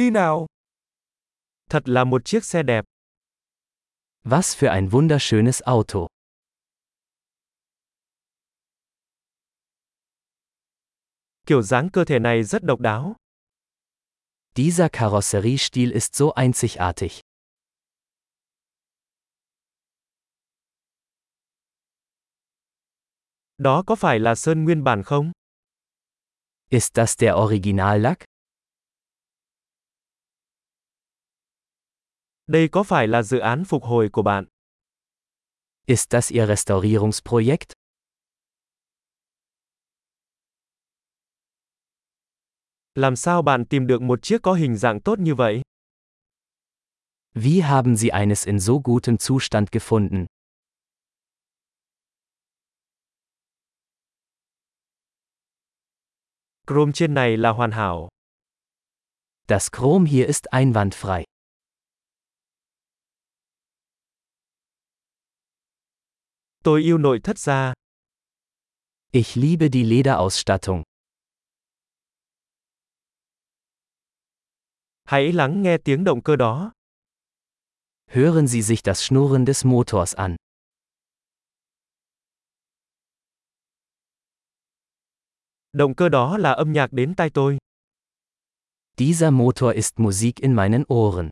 Đi nào. Thật là một chiếc xe đẹp. Was für ein wunderschönes Auto. Kiểu dáng cơ thể này rất độc đáo. Dieser Karosseriestil ist so einzigartig. Đó có phải là sơn nguyên bản không? Ist das der Originallack? Đây có phải là dự án phục hồi của bạn? Ist das Ihr Restaurierungsprojekt? Làm sao bạn tìm được một chiếc có hình dạng tốt như vậy? Wie haben Sie eines in so gutem Zustand gefunden? Chrome trên này là hoàn hảo. Das Chrom hier ist einwandfrei. Tôi yêu nội thất da. Ich liebe die Lederausstattung. Hãy lắng nghe tiếng động cơ đó. Hören Sie sich das Schnurren des Motors an. Động cơ đó là âm nhạc đến tai tôi. Dieser Motor ist Musik in meinen Ohren.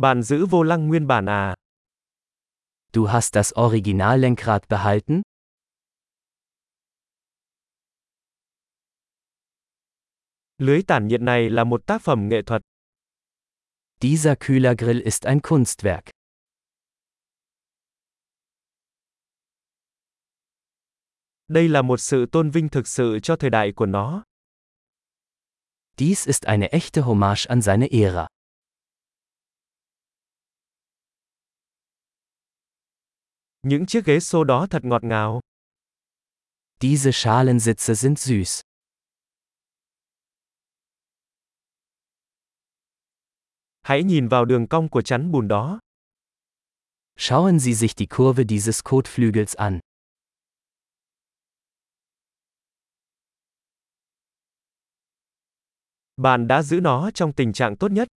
Bạn giữ vô lăng nguyên bản à? Du hast das Originallenkrad behalten? Lưới tản nhiệt này là một tác phẩm nghệ thuật. Dieser Kühlergrill ist ein Kunstwerk. Đây là một sự tôn vinh thực sự cho thời đại của nó. Dies ist eine echte Hommage an seine Ära. Những chiếc ghế xô đó thật ngọt ngào. Diese Schalensitze sind süß. Hãy nhìn vào đường cong của chắn bùn đó. Schauen Sie sich die Kurve dieses Kotflügels an. Bạn đã giữ nó trong tình trạng tốt nhất.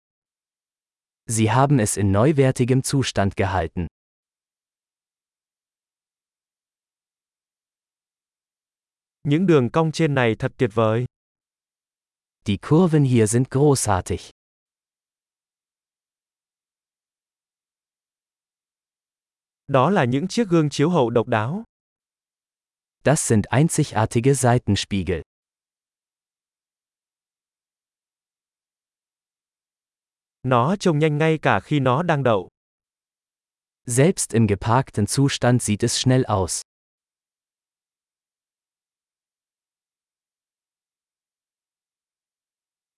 Sie haben es in neuwertigem Zustand gehalten. Những đường cong trên này thật tuyệt vời. Die Kurven hier sind großartig. Đó là những chiếc gương chiếu hậu độc đáo. Das sind einzigartige Seitenspiegel. Nó trông nhanh ngay cả khi nó đang đậu. Selbst im geparkten Zustand sieht es schnell aus.